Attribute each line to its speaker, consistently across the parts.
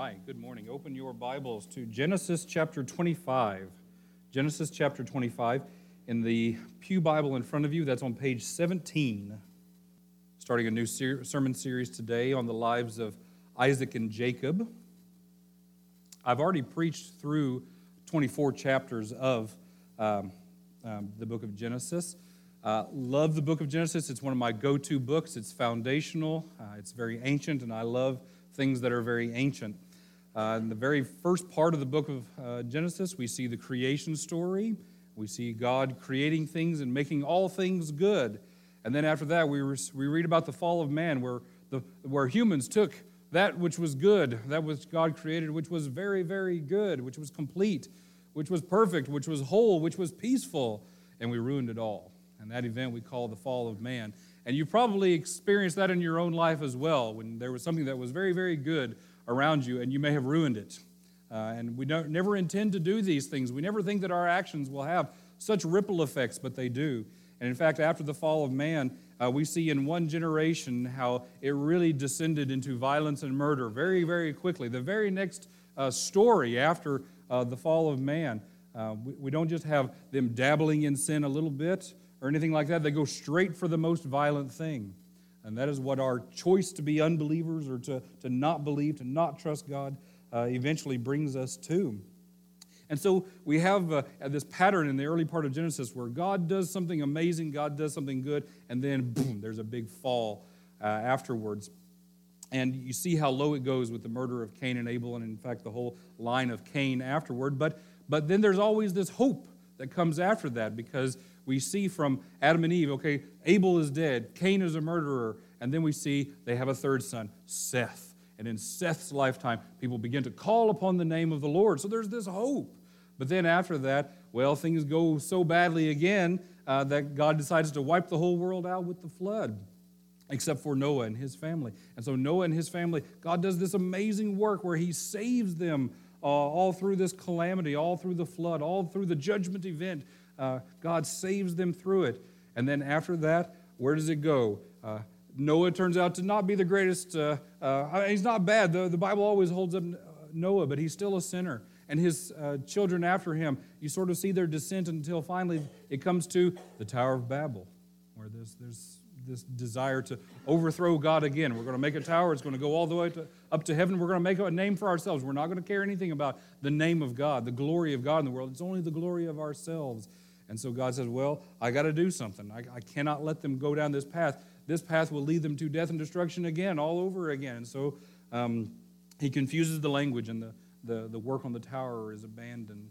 Speaker 1: right, good morning. Open your Bibles to Genesis chapter 25. Genesis chapter 25. In the Pew Bible in front of you, that's on page 17. Starting a new ser- sermon series today on the lives of Isaac and Jacob. I've already preached through 24 chapters of um, um, the book of Genesis. Uh, love the book of Genesis. It's one of my go to books. It's foundational, uh, it's very ancient, and I love things that are very ancient. Uh, in the very first part of the book of uh, Genesis, we see the creation story. We see God creating things and making all things good. And then after that, we, re- we read about the fall of man, where, the, where humans took that which was good, that which God created, which was very, very good, which was complete, which was perfect, which was whole, which was peaceful, and we ruined it all. And that event we call the fall of man. And you probably experienced that in your own life as well, when there was something that was very, very good around you, and you may have ruined it. Uh, and we never intend to do these things. We never think that our actions will have such ripple effects, but they do. And in fact, after the fall of man, uh, we see in one generation how it really descended into violence and murder very, very quickly. The very next uh, story after uh, the fall of man, uh, we, we don't just have them dabbling in sin a little bit, or anything like that. They go straight for the most violent thing. And that is what our choice to be unbelievers or to, to not believe, to not trust God, uh, eventually brings us to. And so we have uh, this pattern in the early part of Genesis where God does something amazing, God does something good, and then boom, there's a big fall uh, afterwards. And you see how low it goes with the murder of Cain and Abel, and in fact, the whole line of Cain afterward. But, but then there's always this hope that comes after that because we see from Adam and Eve, okay, Abel is dead, Cain is a murderer, and then we see they have a third son, Seth. And in Seth's lifetime, people begin to call upon the name of the Lord. So there's this hope. But then after that, well, things go so badly again uh, that God decides to wipe the whole world out with the flood, except for Noah and his family. And so Noah and his family, God does this amazing work where he saves them uh, all through this calamity, all through the flood, all through the judgment event uh, God saves them through it. And then after that, where does it go? Uh, Noah turns out to not be the greatest. Uh, uh he's not bad. The, the Bible always holds up Noah, but he's still a sinner. And his uh, children after him, you sort of see their descent until finally it comes to the Tower of Babel, where there's, there's this desire to overthrow God again. We're going to make a tower. It's going to go all the way to, up to heaven. We're going to make a name for ourselves. We're not going to care anything about the name of God, the glory of God in the world. It's only the glory of ourselves. And so God says, Well, I got to do something. I, I, cannot let them go down this path. This path will lead them to death and destruction again, all over again. So um, he confuses the language, and the, the, the work on the tower is abandoned.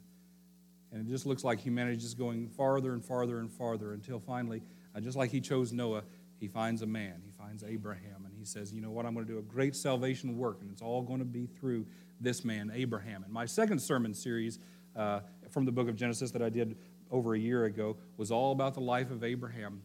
Speaker 1: And it just looks like humanity is just going farther and farther and farther until finally, uh, just like he chose Noah, he finds a man. He finds Abraham, and he says, You know what? I'm going to do a great salvation work, and it's all going to be through this man, Abraham. And my second sermon series uh, from the book of Genesis that I did over a year ago was all about the life of Abraham.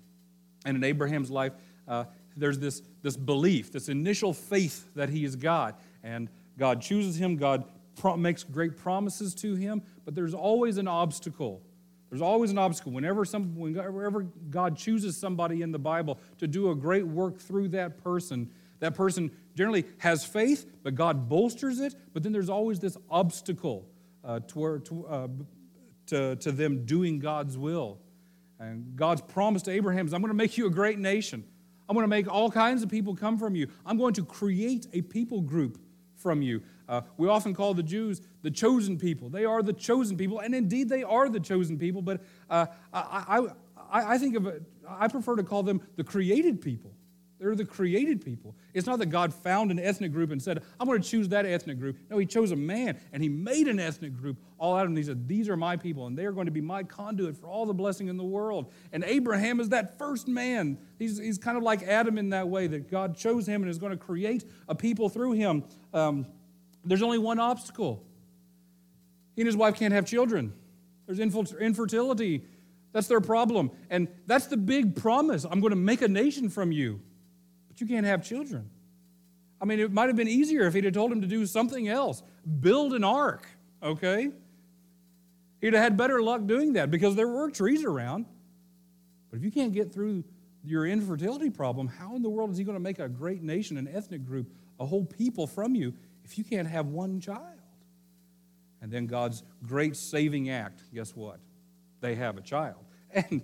Speaker 1: And in Abraham's life, uh, there's this, this belief, this initial faith that he is God. And God chooses him, God pro- makes great promises to him, but there's always an obstacle. There's always an obstacle. Whenever, some, whenever God chooses somebody in the Bible to do a great work through that person, that person generally has faith, but God bolsters it. But then there's always this obstacle uh, toward, to, uh, to, to them doing God's will. And God's promise to Abraham is I'm going to make you a great nation. I'm going to make all kinds of people come from you. I'm going to create a people group from you. Uh, we often call the Jews the chosen people. They are the chosen people, and indeed they are the chosen people, but uh, I, I, I think of it, I prefer to call them the created people. They're the created people. It's not that God found an ethnic group and said, I'm going to choose that ethnic group. No, He chose a man and He made an ethnic group all out of them. He said, These are my people and they are going to be my conduit for all the blessing in the world. And Abraham is that first man. He's, he's kind of like Adam in that way, that God chose him and is going to create a people through him. Um, there's only one obstacle he and his wife can't have children, there's infertility. That's their problem. And that's the big promise. I'm going to make a nation from you but you can't have children. I mean, it might have been easier if he'd have told him to do something else build an ark, okay? He'd have had better luck doing that because there were trees around. But if you can't get through your infertility problem, how in the world is he going to make a great nation, an ethnic group, a whole people from you if you can't have one child? And then God's great saving act, guess what? They have a child. And,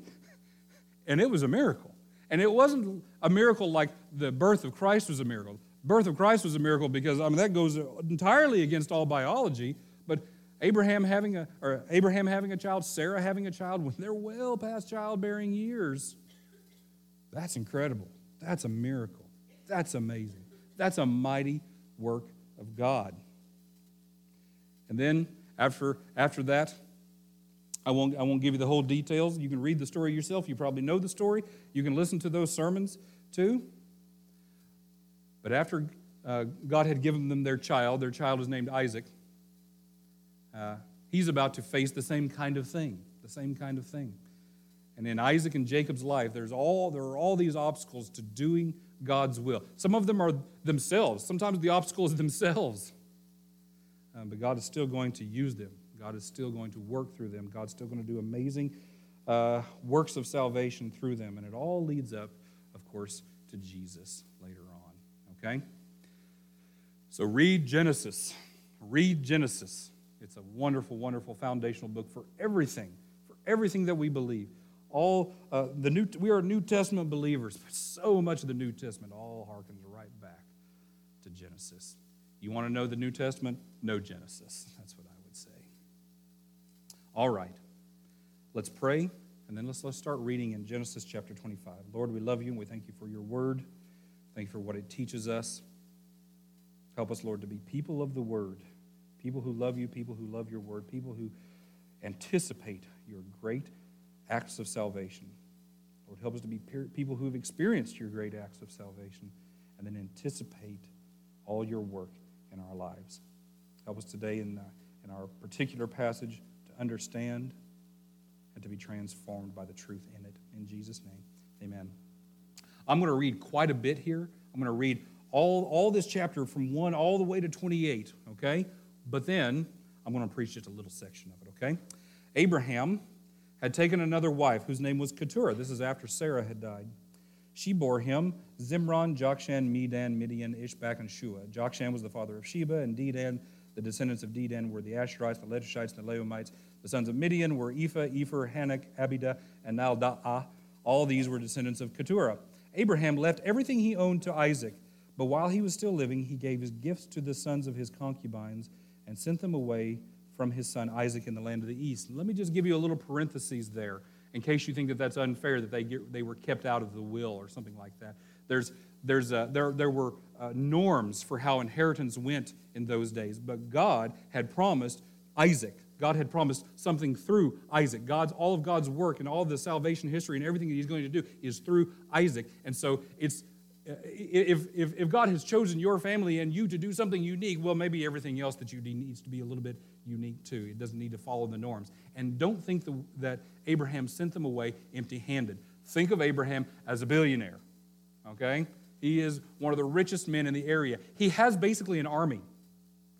Speaker 1: and it was a miracle. And it wasn't a miracle like the birth of Christ was a miracle. Birth of Christ was a miracle because I mean that goes entirely against all biology, but Abraham having a or Abraham having a child, Sarah having a child when they're well past childbearing years. That's incredible. That's a miracle. That's amazing. That's a mighty work of God. And then after, after that, I won't, I won't give you the whole details. You can read the story yourself. You probably know the story. You can listen to those sermons too. But after uh, God had given them their child, their child was named Isaac, uh, he's about to face the same kind of thing. The same kind of thing. And in Isaac and Jacob's life, there's all, there are all these obstacles to doing God's will. Some of them are themselves. Sometimes the obstacle is themselves. Um, but God is still going to use them. God is still going to work through them. God's still going to do amazing uh, works of salvation through them. And it all leads up, of course, to Jesus later on. Okay? So read Genesis. Read Genesis. It's a wonderful, wonderful foundational book for everything, for everything that we believe all uh, the new we are new testament believers so much of the new testament all harkens right back to genesis you want to know the new testament know genesis that's what i would say all right let's pray and then let's let's start reading in genesis chapter 25 lord we love you and we thank you for your word thank you for what it teaches us help us lord to be people of the word people who love you people who love your word people who anticipate your great acts of salvation. Lord, help us to be people who have experienced your great acts of salvation and then anticipate all your work in our lives. Help us today in, uh, in our particular passage understand and to be transformed by the truth in it. In Jesus' name, amen. I'm going to read quite a bit here. I'm going to read all, all this chapter from 1 all the way to 28, okay? But then I'm going to preach just a little section of it, okay? Abraham had taken another wife whose name was Keturah. This is after Sarah had died. She bore him Zimran, Jokshan, Medan, Midian, Ishbak, and Shua. Jokshan was the father of Sheba, and Dedan, the descendants of Dedan, were the Ashurites, the Letushites, and the Leummites. The sons of Midian were Ephah, Epher, Hanok, Abida, and Eldaah. All these were descendants of Keturah. Abraham left everything he owned to Isaac, but while he was still living, he gave his gifts to the sons of his concubines and sent them away from his son Isaac in the land of the east. let me just give you a little parenthesis there in case you think that that's unfair that they, get, they were kept out of the will or something like that. There's, there's a, there, there were uh, norms for how inheritance went in those days, but God had promised Isaac. God had promised something through Isaac. God's all of God's work and all of the salvation history and everything that He's going to do is through Isaac. And so it's uh, if, if, if God has chosen your family and you to do something unique, well, maybe everything else that you needs to be a little bit unique too. It doesn't need to follow the norms. And don't think the, that Abraham sent them away empty handed. Think of Abraham as a billionaire, okay? He is one of the richest men in the area. He has basically an army,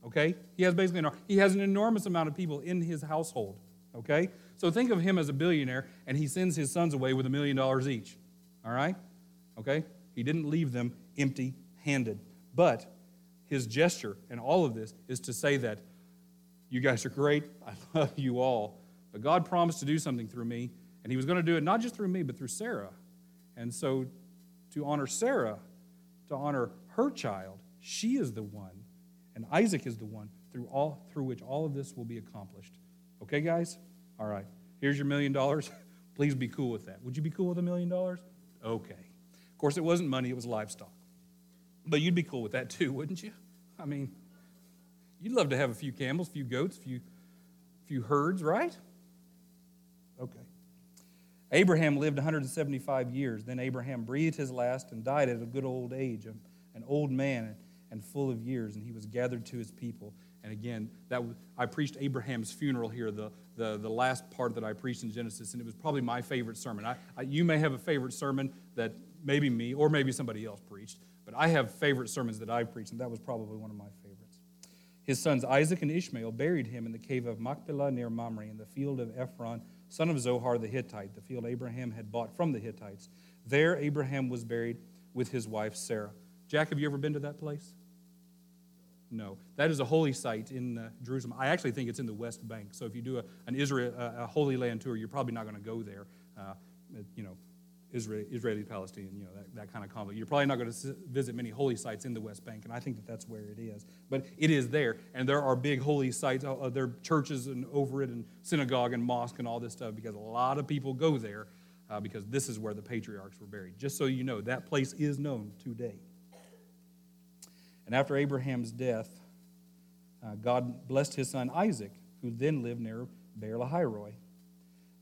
Speaker 1: okay? He has basically an. He has an enormous amount of people in his household, okay? So think of him as a billionaire, and he sends his sons away with a million dollars each, all right? Okay? He didn't leave them empty handed. But his gesture and all of this is to say that you guys are great. I love you all. But God promised to do something through me, and He was going to do it not just through me, but through Sarah. And so, to honor Sarah, to honor her child, she is the one, and Isaac is the one through, all, through which all of this will be accomplished. Okay, guys? All right. Here's your million dollars. Please be cool with that. Would you be cool with a million dollars? Okay. Of course, it wasn't money, it was livestock. But you'd be cool with that too, wouldn't you? I mean, You'd love to have a few camels, a few goats, a few, few herds, right? Okay. Abraham lived 175 years. Then Abraham breathed his last and died at a good old age, an old man and full of years, and he was gathered to his people. And again, that I preached Abraham's funeral here, the, the, the last part that I preached in Genesis, and it was probably my favorite sermon. I, I, you may have a favorite sermon that maybe me or maybe somebody else preached, but I have favorite sermons that I preached, and that was probably one of my favorites. His sons Isaac and Ishmael buried him in the cave of Machpelah near Mamre in the field of Ephron, son of Zohar the Hittite, the field Abraham had bought from the Hittites. There Abraham was buried with his wife Sarah. Jack, have you ever been to that place? No, that is a holy site in uh, Jerusalem. I actually think it's in the West Bank. So if you do a, an Israel, uh, a Holy Land tour, you're probably not going to go there. Uh, you know, Israel, Israeli Palestinian, you know, that, that kind of conflict. You're probably not going to visit many holy sites in the West Bank, and I think that that's where it is. But it is there, and there are big holy sites. Uh, there are churches and over it, and synagogue and mosque and all this stuff, because a lot of people go there uh, because this is where the patriarchs were buried. Just so you know, that place is known today. And after Abraham's death, uh, God blessed his son Isaac, who then lived near Beer Lahai Roi.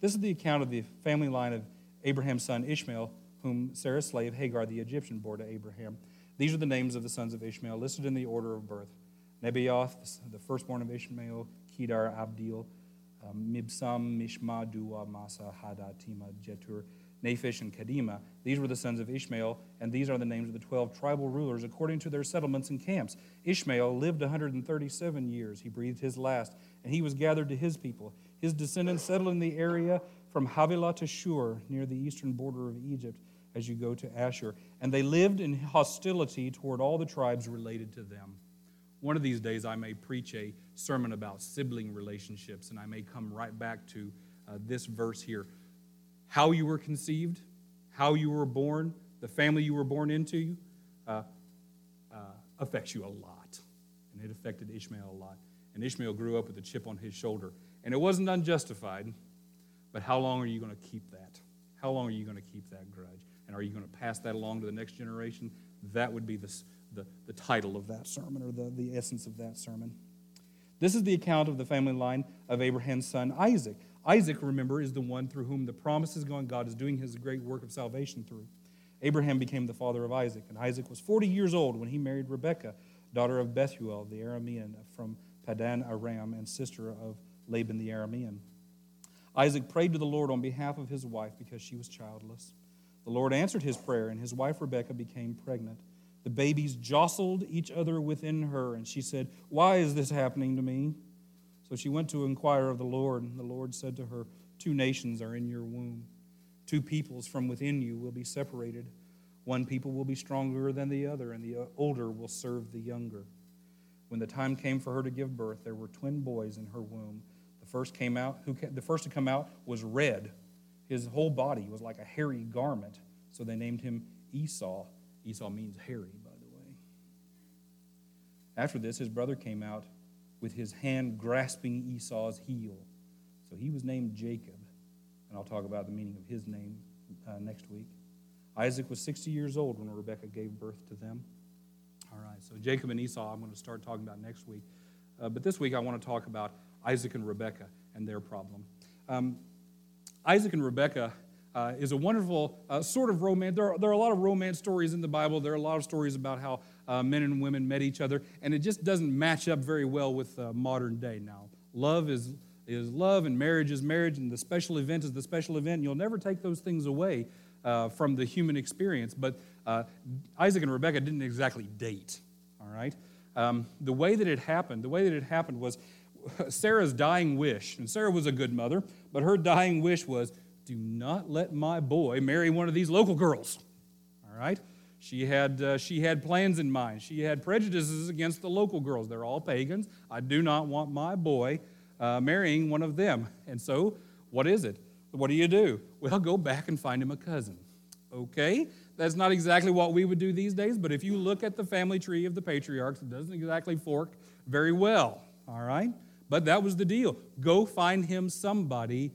Speaker 1: This is the account of the family line of Abraham's son Ishmael, whom Sarah's slave Hagar the Egyptian bore to Abraham. These are the names of the sons of Ishmael, listed in the order of birth Nebaioth, the firstborn of Ishmael, Kedar, Adbeel, um, Mibsam, Mishma, Dua, Massa, Hadad, Tema, Jetur, Naphish, and Kedemah. These were the sons of Ishmael, and these are the names of the twelve tribal rulers according to their settlements and camps. Ishmael lived 137 years. He breathed his last, and he was gathered to his people. His descendants settled in the area from Havilah to Shur, near the eastern border of Egypt, as you go to Ashur. And they lived in hostility toward all the tribes related to them. One of these days, I may preach a sermon about sibling relationships, and I may come right back to uh, this verse here how you were conceived, how you were born, the family you were born into, uh, uh, affects you a lot. And it affected Ishmael a lot. And Ishmael grew up with a chip on his shoulder. And it wasn't unjustified, but how long are you going to keep that? How long are you going to keep that grudge? And are you going to pass that along to the next generation? That would be the, the, the title of that sermon or the, the essence of that sermon. This is the account of the family line of Abraham's son Isaac. Isaac, remember, is the one through whom the promise is going. God is doing his great work of salvation through. Abraham became the father of Isaac, and Isaac was 40 years old when he married Rebekah, daughter of Bethuel the Aramean from Paddan Aram, and sister of Laban the Aramean. Isaac prayed to the Lord on behalf of his wife because she was childless. The Lord answered his prayer, and his wife Rebekah became pregnant. The babies jostled each other within her, and she said, Why is this happening to me? So she went to inquire of the Lord, and the Lord said to her, Two nations are in your womb. Two peoples from within you will be separated. One people will be stronger than the other, and the uh, older will serve the younger. When the time came for her to give birth, there were twin boys in her womb. The first came out, who the first to come out was red. His whole body was like a hairy garment, so they named him Esau. Esau means hairy, by the way. After this, his brother came out with his hand grasping Esau's heel. So he was named Jacob, and I'll talk about the meaning of his name uh, next week. Isaac was 60 years old when Rebekah gave birth to them. All right, so Jacob and Esau, I'm going to start talking about next week. Uh, but this week, I want to talk about Isaac and Rebekah and their problem. Um, Isaac and Rebekah uh, is a wonderful uh, sort of romance. There are, there are, a lot of romance stories in the Bible. There are a lot of stories about how uh, men and women met each other, and it just doesn't match up very well with uh, modern day now. Love is, is love, and marriage is marriage, and the special event is the special event. You'll never take those things away uh, from the human experience. But uh, Isaac and Rebecca didn't exactly date, all right? Um, the way that it happened, the way that it happened was Sarah's dying wish, and Sarah was a good mother, but her dying wish was, do not let my boy marry one of these local girls. All right? She had, uh, she had plans in mind. She had prejudices against the local girls. They're all pagans. I do not want my boy uh, marrying one of them. And so, what is it? What do you do? Well, go back and find him a cousin. Okay? That's not exactly what we would do these days, but if you look at the family tree of the patriarchs, it doesn't exactly fork very well. All right? But that was the deal. Go find him somebody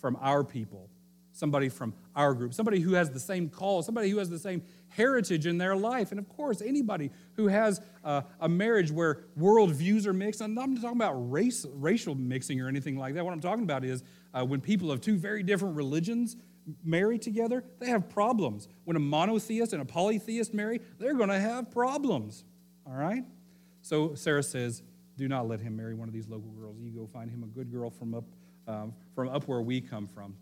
Speaker 1: from our people, somebody from our group, somebody who has the same call, somebody who has the same heritage in their life. And of course, anybody who has a marriage where worldviews are mixed, I'm not talking about race, racial mixing or anything like that. What I'm talking about is uh, when people of two very different religions marry together, they have problems. When a monotheist and a polytheist marry, they're going to have problems. All right? So Sarah says, Do not let him marry one of these local girls. You go find him a good girl from up um, from up where we come from.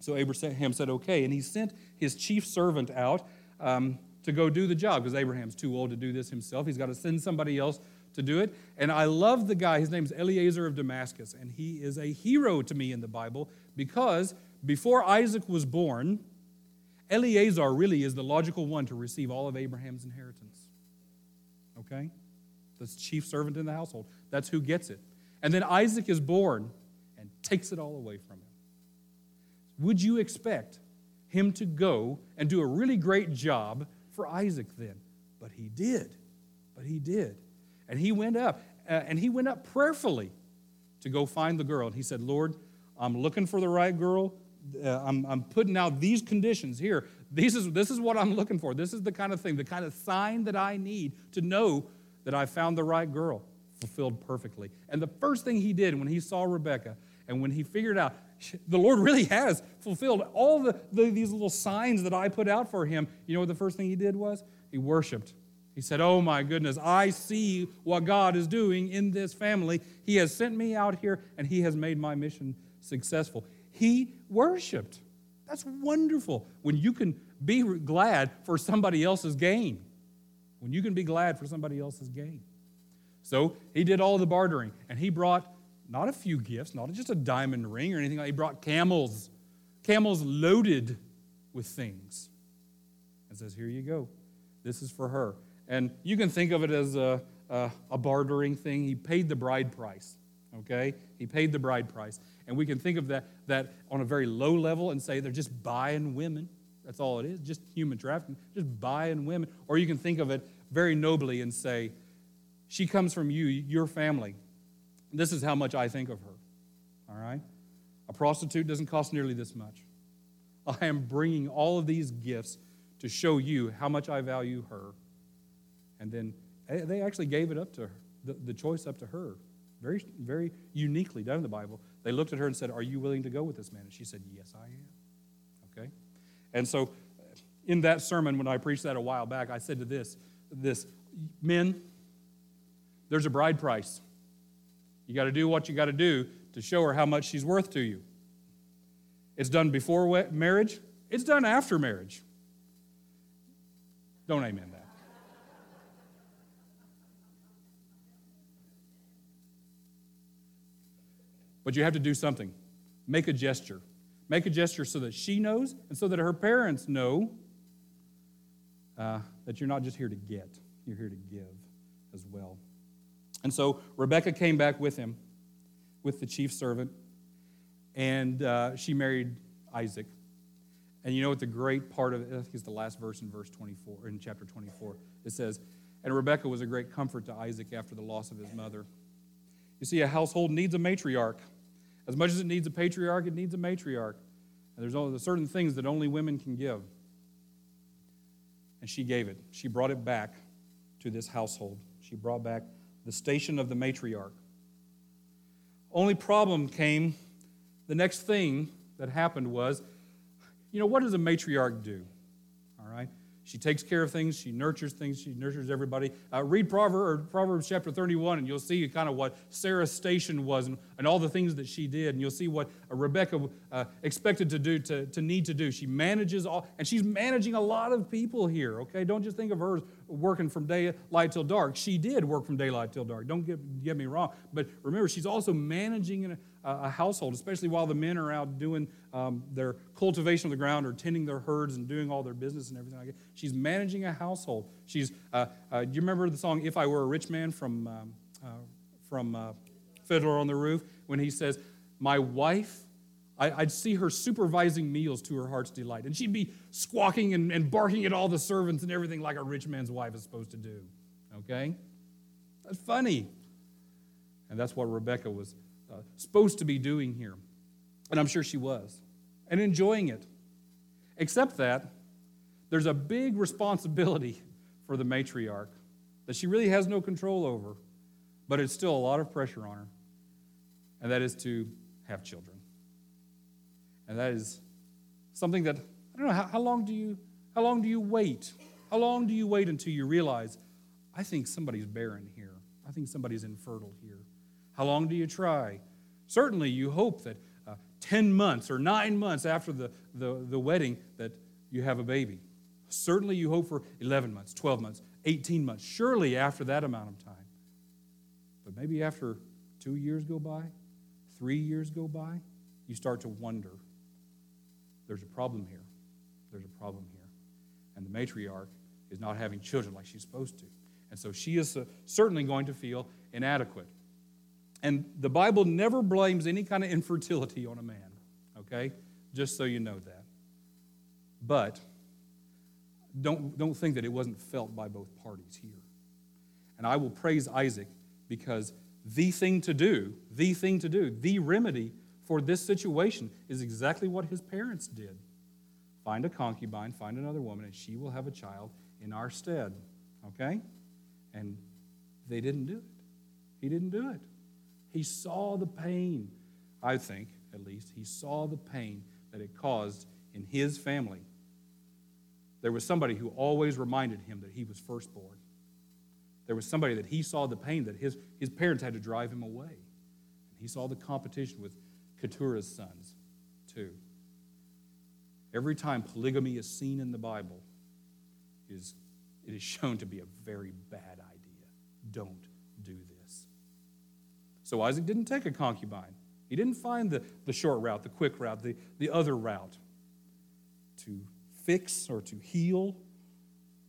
Speaker 1: So Abraham said, okay. And he sent his chief servant out um, to go do the job because Abraham's too old to do this himself. He's got to send somebody else to do it. And I love the guy. His name's Eliezer of Damascus. And he is a hero to me in the Bible because before Isaac was born, Eliezer really is the logical one to receive all of Abraham's inheritance. Okay? the chief servant in the household. That's who gets it. And then Isaac is born and takes it all away from him. Would you expect him to go and do a really great job for Isaac then? But he did. But he did. And he went up, uh, and he went up prayerfully to go find the girl. And he said, Lord, I'm looking for the right girl. Uh, I'm, I'm putting out these conditions here. This is, this is what I'm looking for. This is the kind of thing, the kind of sign that I need to know that I found the right girl, fulfilled perfectly. And the first thing he did when he saw Rebecca and when he figured out the Lord really has fulfilled all the, the, these little signs that I put out for him, you know what the first thing he did was? He worshiped. He said, Oh my goodness, I see what God is doing in this family. He has sent me out here and He has made my mission successful. He worshiped. That's wonderful when you can be glad for somebody else's gain. When you can be glad for somebody else's gain. So he did all the bartering and he brought not a few gifts, not just a diamond ring or anything like He brought camels, camels loaded with things. And says, Here you go. This is for her. And you can think of it as a, a, a bartering thing. He paid the bride price. Okay? He paid the bride price. And we can think of that, that on a very low level and say they're just buying women. That's all it is, just human trafficking, just buying women. Or you can think of it very nobly and say, she comes from you, your family. This is how much I think of her. All right? A prostitute doesn't cost nearly this much. I am bringing all of these gifts to show you how much I value her. And then eh, they actually gave it up to her, the, the choice up to her. Very, very uniquely done in the Bible. They looked at her and said, Are you willing to go with this man? And she said, Yes, I am. Okay? And so in that sermon, when I preached that a while back, I said to this, this men, there's a bride price. You got to do what you got to do to show her how much she's worth to you. It's done before marriage, it's done after marriage. Don't amen that. But you have to do something. Make a gesture. Make a gesture so that she knows and so that her parents know uh, that you're not just here to get, you're here to give as well. And so Rebecca came back with him, with the chief servant, and uh, she married Isaac. And you know what the great part of it, I think it's the last verse in verse 24, in chapter 24. It says, And Rebecca was a great comfort to Isaac after the loss of his mother. You see, a household needs a matriarch. As much as it needs a patriarch, it needs a matriarch. And there's only certain things that only women can give. And she gave it. She brought it back to this household. She brought back the station of the matriarch. Only problem came, the next thing that happened was, you know, what does a matriarch do? She takes care of things. She nurtures things. She nurtures everybody. Uh, read Proverbs, Proverbs chapter 31, and you'll see kind of what Sarah's station was and, and all the things that she did. And you'll see what uh, Rebecca uh, expected to do, to, to need to do. She manages all, and she's managing a lot of people here, okay? Don't just think of her working from daylight till dark. She did work from daylight till dark. Don't get, get me wrong. But remember, she's also managing a household, especially while the men are out doing um, their cultivation of the ground or tending their herds and doing all their business and everything like that. She's managing a household. She's, uh, uh, do you remember the song "If I Were a Rich Man" from um, uh, from uh, Fiddler on the Roof when he says, "My wife." I, would see her supervising meals to her heart's delight. And she'd be squawking and, and barking at all the servants and everything like a rich man's wife is supposed to do. Okay? That's funny. And that's what Rebecca was uh, supposed to be doing here. And I'm sure she was, and enjoying it. Except that there's a big responsibility for the matriarch that she really has no control over, but it's still a lot of pressure on her, and that is to have children. And that is something that, I don't know, how, how long do you, how long do you wait? How long do you wait until you realize, I think somebody's barren here. I think somebody's infertile here. How long do you try? Certainly, you hope that uh, 10 months or nine months after the, the, the wedding that you have a baby. Certainly, you hope for 11 months, 12 months, 18 months. Surely, after that amount of time. But maybe after two years go by, three years go by, you start to wonder there's a problem here. There's a problem here. And the matriarch is not having children like she's supposed to. And so she is uh, certainly going to feel inadequate. And the Bible never blames any kind of infertility on a man, okay? Just so you know that. But don't, don't think that it wasn't felt by both parties here. And I will praise Isaac because the thing to do, the thing to do, the remedy for this situation is exactly what his parents did. Find a concubine, find another woman, and she will have a child in our stead. Okay? And they didn't do it. He didn't do it. He saw the pain, I think, at least, he saw the pain that it caused in his family. There was somebody who always reminded him that he was firstborn. There was somebody that he saw the pain that his, his parents had to drive him away. And he saw the competition with Keturah's sons, too. Every time polygamy is seen in the Bible, is, it is shown to be a very bad idea. Don't. So Isaac didn't take a concubine. He didn't find the, the short route, the quick route, the, the other route to fix or to heal,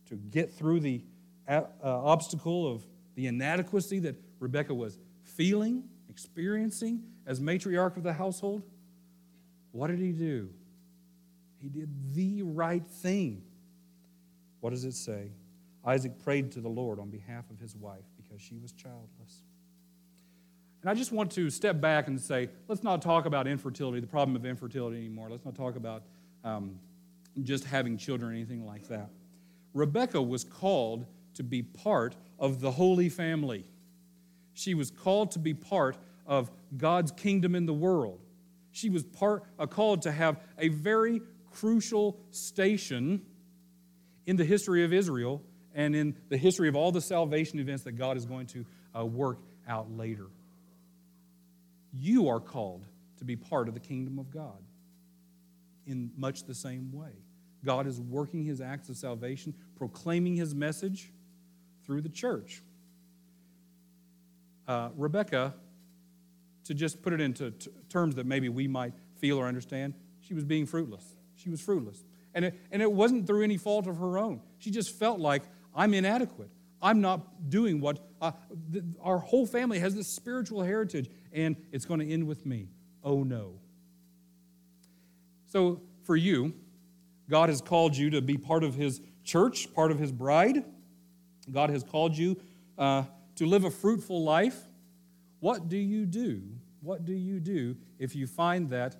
Speaker 1: to get through the uh, obstacle of the inadequacy that Rebecca was feeling, experiencing as matriarch of the household. What did he do? He did the right thing. What does it say? Isaac prayed to the Lord on behalf of his wife because she was childless. And I just want to step back and say, let's not talk about infertility, the problem of infertility anymore. Let's not talk about um, just having children or anything like that. Rebecca was called to be part of the Holy Family. She was called to be part of God's kingdom in the world. She was part, uh, called to have a very crucial station in the history of Israel and in the history of all the salvation events that God is going to uh, work out later. You are called to be part of the kingdom of God in much the same way. God is working his acts of salvation, proclaiming his message through the church. Uh, Rebecca, to just put it into t- terms that maybe we might feel or understand, she was being fruitless. She was fruitless. And it, and it wasn't through any fault of her own. She just felt like, I'm inadequate. I'm not doing what uh, our whole family has this spiritual heritage, and it's going to end with me. Oh no. So, for you, God has called you to be part of His church, part of His bride. God has called you uh, to live a fruitful life. What do you do? What do you do if you find that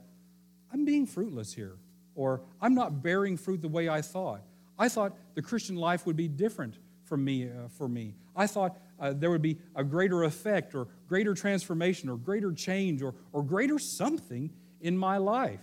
Speaker 1: I'm being fruitless here? Or I'm not bearing fruit the way I thought? I thought the Christian life would be different for me. Uh, for me. I thought uh, there would be a greater effect or greater transformation or greater change or, or greater something in my life.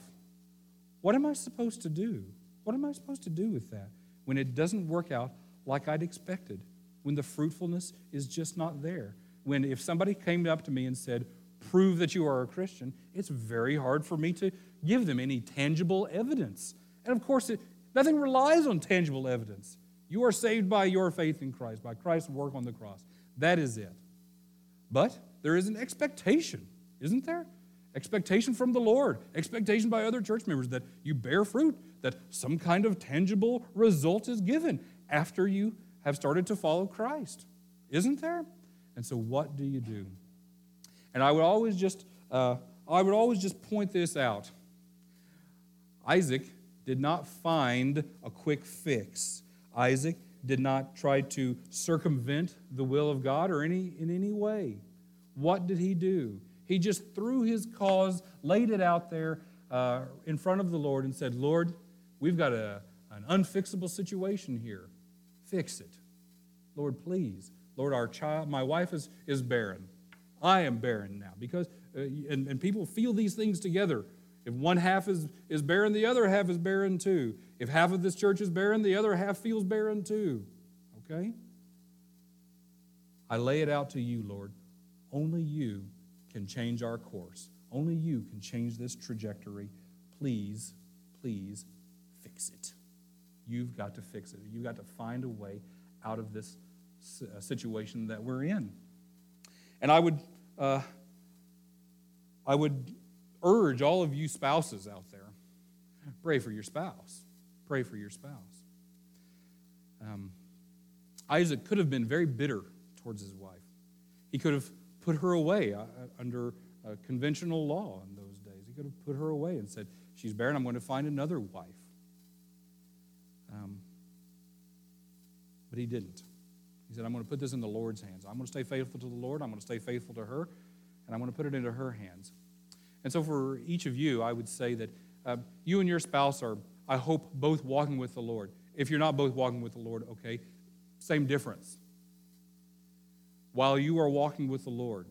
Speaker 1: What am I supposed to do? What am I supposed to do with that when it doesn't work out like I'd expected? When the fruitfulness is just not there? When if somebody came up to me and said, Prove that you are a Christian, it's very hard for me to give them any tangible evidence. And of course, it, nothing relies on tangible evidence. You are saved by your faith in Christ, by Christ's work on the cross. That is it. But there is an expectation, isn't there? Expectation from the Lord, expectation by other church members that you bear fruit, that some kind of tangible result is given after you have started to follow Christ. Isn't there? And so, what do you do? And I would always just, uh, I would always just point this out. Isaac did not find a quick fix. Isaac did not try to circumvent the will of God or any in any way. What did he do? He just threw his cause, laid it out there uh, in front of the Lord, and said, Lord, we've got a, an unfixable situation here. Fix it. Lord, please. Lord, our child, my wife is, is barren. I am barren now because, uh, and, and people feel these things together. If one half is, is barren, the other half is barren too. If half of this church is barren, the other half feels barren too. Okay? I lay it out to you, Lord. Only you can change our course. Only you can change this trajectory. Please, please fix it. You've got to fix it. You've got to find a way out of this uh, situation that we're in. And I would, uh, I would urge all of you spouses out there pray for your spouse. Pray for your spouse. Um, Isaac could have been very bitter towards his wife. He could have put her away uh, uh under uh, conventional law in those days. He could have put her away and said, She's barren, I'm going to find another wife. Um, but he didn't. He said, I'm going to put this in the Lord's hands. I'm going to stay faithful to the Lord. I'm going to stay faithful to her, and I'm going to put it into her hands. And so, for each of you, I would say that uh, you and your spouse are, I hope, both walking with the Lord. If you're not both walking with the Lord, okay, same difference. While you are walking with the Lord,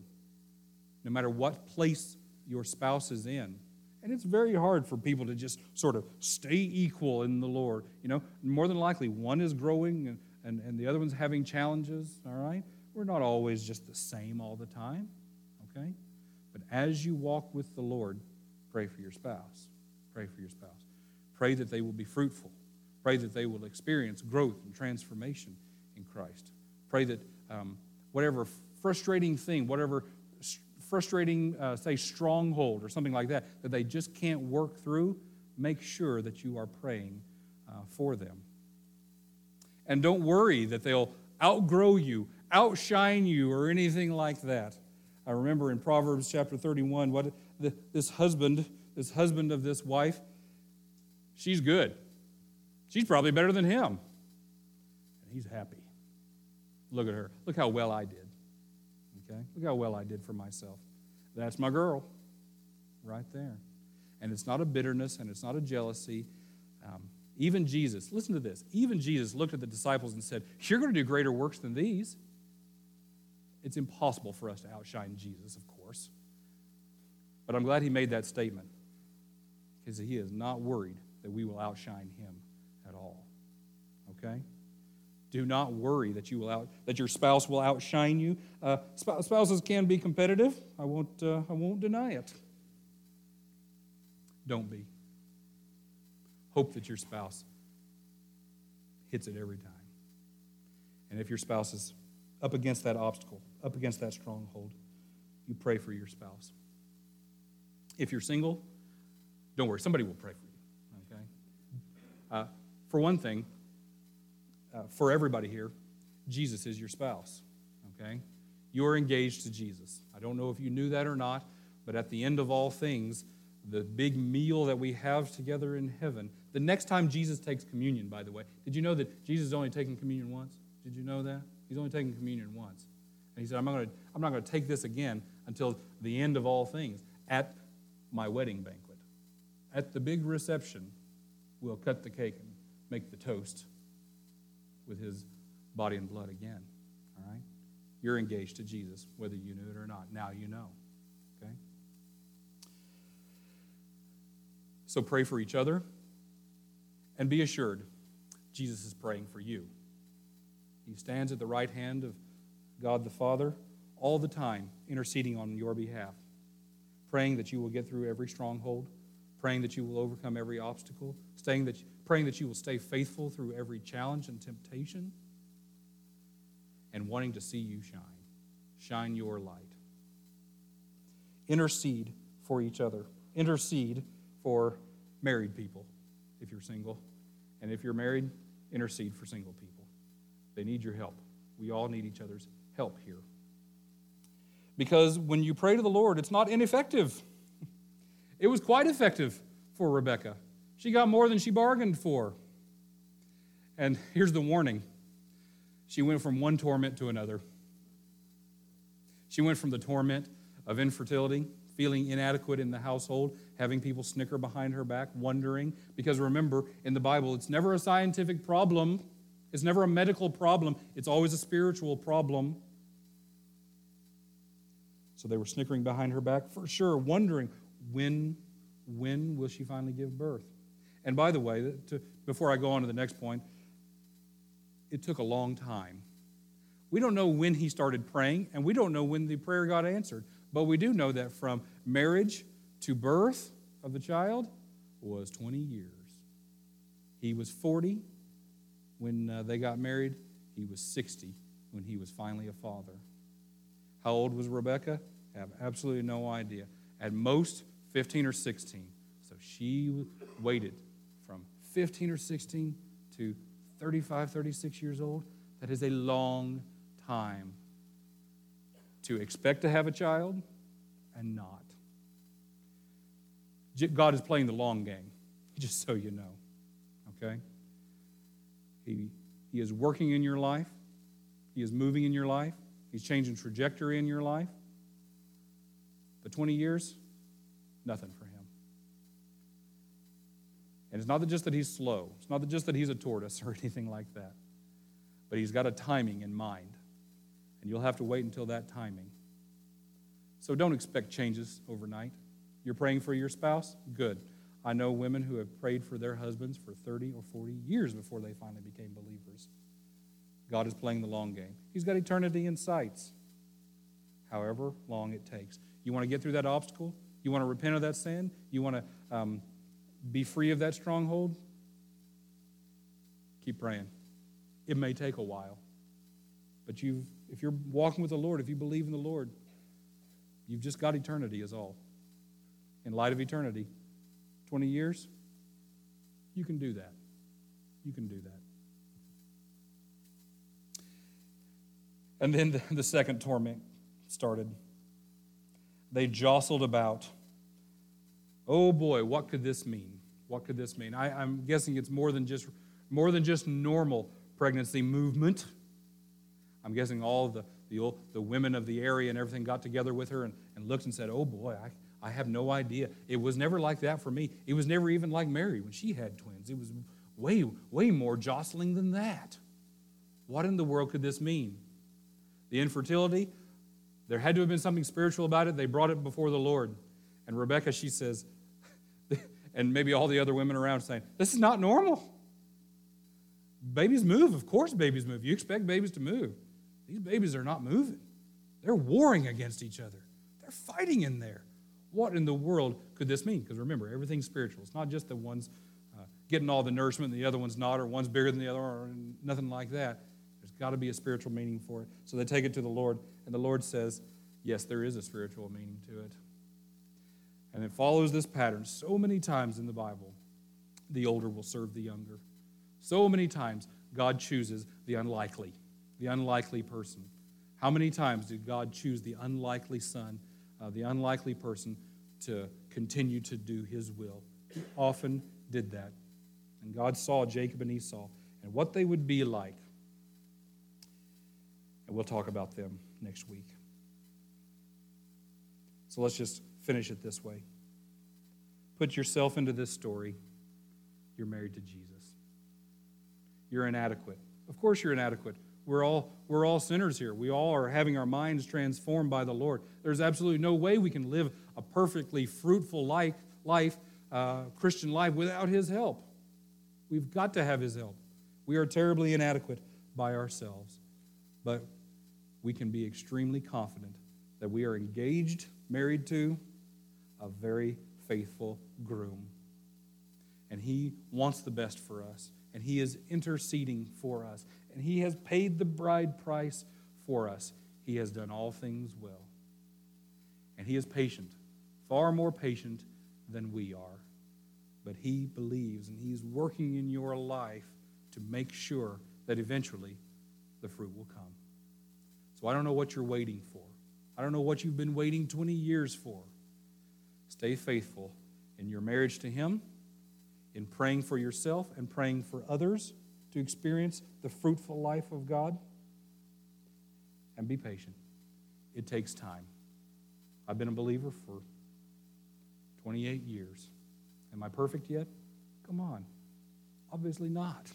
Speaker 1: no matter what place your spouse is in, and it's very hard for people to just sort of stay equal in the Lord. You know, more than likely, one is growing and, and, and the other one's having challenges, all right? We're not always just the same all the time, okay? But as you walk with the Lord, pray for your spouse. Pray for your spouse. Pray that they will be fruitful. Pray that they will experience growth and transformation in Christ. Pray that um, whatever frustrating thing, whatever frustrating, uh, say, stronghold or something like that, that they just can't work through, make sure that you are praying uh, for them. And don't worry that they'll outgrow you, outshine you, or anything like that. I remember in Proverbs chapter 31, what the, this husband, this husband of this wife, she's good. She's probably better than him. And he's happy. Look at her. Look how well I did. Okay? Look how well I did for myself. That's my girl right there. And it's not a bitterness and it's not a jealousy. Um, even Jesus, listen to this. Even Jesus looked at the disciples and said, You're going to do greater works than these. It's impossible for us to outshine Jesus, of course. But I'm glad he made that statement because he is not worried that we will outshine him at all. Okay? Do not worry that you will out, that your spouse will outshine you. Uh, spouses can be competitive. I won't, uh, I won't deny it. Don't be. Hope that your spouse hits it every time. And if your spouse is up against that obstacle, up against that stronghold, you pray for your spouse. If you're single, don't worry, somebody will pray for you. Okay? Uh, for one thing, uh, for everybody here, Jesus is your spouse, okay? You are engaged to Jesus. I don't know if you knew that or not, but at the end of all things, the big meal that we have together in heaven, the next time Jesus takes communion, by the way, did you know that Jesus is only taking communion once? Did you know that? He's only taking communion once. And he said, I'm not going to, I'm not going to take this again until the end of all things at my wedding banquet. At the big reception, we'll cut the cake and make the toast with his body and blood again. All right? You're engaged to Jesus, whether you knew it or not. Now you know. Okay? So pray for each other and be assured Jesus is praying for you. He stands at the right hand of God the Father all the time, interceding on your behalf, praying that you will get through every stronghold, praying that you will overcome every obstacle, staying that praying that you will stay faithful through every challenge and temptation, and wanting to see you shine. Shine your light. Intercede for each other. Intercede for married people if you're single. And if you're married, intercede for single people. They need your help. We all need each other's help here. Because when you pray to the Lord, it's not ineffective. It was quite effective for Rebecca. She got more than she bargained for. And here's the warning she went from one torment to another. She went from the torment of infertility, feeling inadequate in the household, having people snicker behind her back, wondering. Because remember, in the Bible, it's never a scientific problem, it's never a medical problem, it's always a spiritual problem. So they were snickering behind her back for sure, wondering when, when will she finally give birth? And by the way, to, before I go on to the next point, it took a long time. We don't know when he started praying, and we don't know when the prayer got answered. But we do know that from marriage to birth of the child was 20 years. He was 40 when uh, they got married, he was 60 when he was finally a father. How old was Rebecca? I have absolutely no idea. At most, 15 or 16. So she waited from 15 or 16 to 35, 36 years old, That is a long time to expect to have a child and not. God is playing the long game, just so you know. Okay? He, he is working in your life, He is moving in your life, He's changing trajectory in your life. But 20 years, nothing for Him. And it's not just that He's slow, it's not just that He's a tortoise or anything like that, but He's got a timing in mind. And you'll have to wait until that timing. So don't expect changes overnight. You're praying for your spouse? Good. I know women who have prayed for their husbands for 30 or 40 years before they finally became believers. God is playing the long game. He's got eternity in sights, however long it takes. You want to get through that obstacle? You want to repent of that sin? You want to um, be free of that stronghold? Keep praying. It may take a while, but you've, if you're walking with the Lord, if you believe in the Lord, you've just got eternity, is all. In light of eternity, 20 years, you can do that. You can do that. And then the, the second torment started. They jostled about. Oh boy, what could this mean? What could this mean? I, I'm guessing it's more than just more than just normal pregnancy movement. I'm guessing all the, the, the women of the area and everything got together with her and, and looked and said, Oh boy, I, I have no idea. It was never like that for me. It was never even like Mary when she had twins. It was way, way more jostling than that. What in the world could this mean? The infertility, there had to have been something spiritual about it. They brought it before the Lord. And Rebecca, she says, and maybe all the other women around saying, This is not normal. Babies move. Of course, babies move. You expect babies to move. These babies are not moving. They're warring against each other, they're fighting in there. What in the world could this mean? Because remember, everything's spiritual. It's not just the ones uh, getting all the nourishment and the other one's not, or one's bigger than the other, or nothing like that. Got to be a spiritual meaning for it. So they take it to the Lord, and the Lord says, Yes, there is a spiritual meaning to it. And it follows this pattern so many times in the Bible. The older will serve the younger. So many times, God chooses the unlikely, the unlikely person. How many times did God choose the unlikely son uh, the unlikely person to continue to do his will. He often did that. And God saw Jacob and Esau and what they would be like. And we'll talk about them next week. So let's just finish it this way. Put yourself into this story. You're married to Jesus. You're inadequate. Of course, you're inadequate. We're all, we're all sinners here. We all are having our minds transformed by the Lord. There's absolutely no way we can live a perfectly fruitful life, life uh, Christian life, without His help. We've got to have His help. We are terribly inadequate by ourselves. But we can be extremely confident that we are engaged, married to a very faithful groom. And He wants the best for us, and He is interceding for us and he has paid the bride price for us. He has done all things well. And he is patient, far more patient than we are. But he believes and he's working in your life to make sure that eventually the fruit will come. So I don't know what you're waiting for. I don't know what you've been waiting 20 years for. Stay faithful in your marriage to him, in praying for yourself and praying for others to experience the fruitful life of God? And be patient. It takes time. I've been a believer for 28 years. Am I perfect yet? Come on. Obviously not.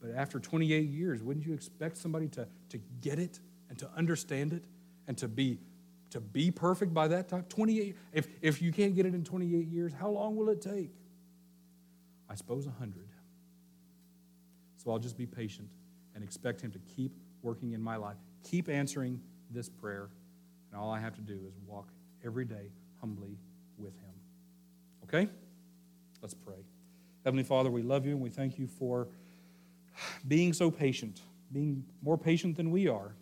Speaker 1: But after 28 years, wouldn't you expect somebody to, to get it and to understand it and to be to be perfect by that time? 28 if if you can't get it in 28 years, how long will it take? I suppose 100. So I'll just be patient and expect Him to keep working in my life, keep answering this prayer. And all I have to do is walk every day humbly with Him. Okay? Let's pray. Heavenly Father, we love you and we thank you for being so patient, being more patient than we are.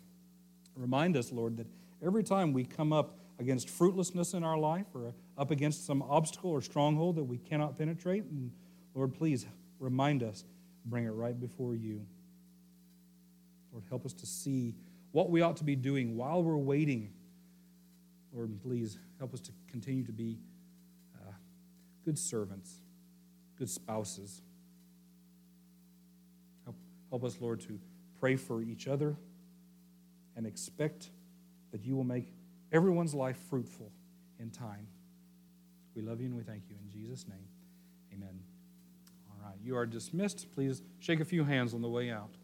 Speaker 1: Remind us, Lord, that every time we come up against fruitlessness in our life or up against some obstacle or stronghold that we cannot penetrate, and Lord, please remind us bring it right before you. Lord, help us to see what we ought to be doing while we're waiting. Lord, please help us to continue to be uh, good servants, good spouses. Help, us, Lord, to pray for each other and expect that you will make everyone's life fruitful in time. We love you and we thank you. In Jesus' name, amen. All right, you are dismissed. Please shake a few hands on the way out.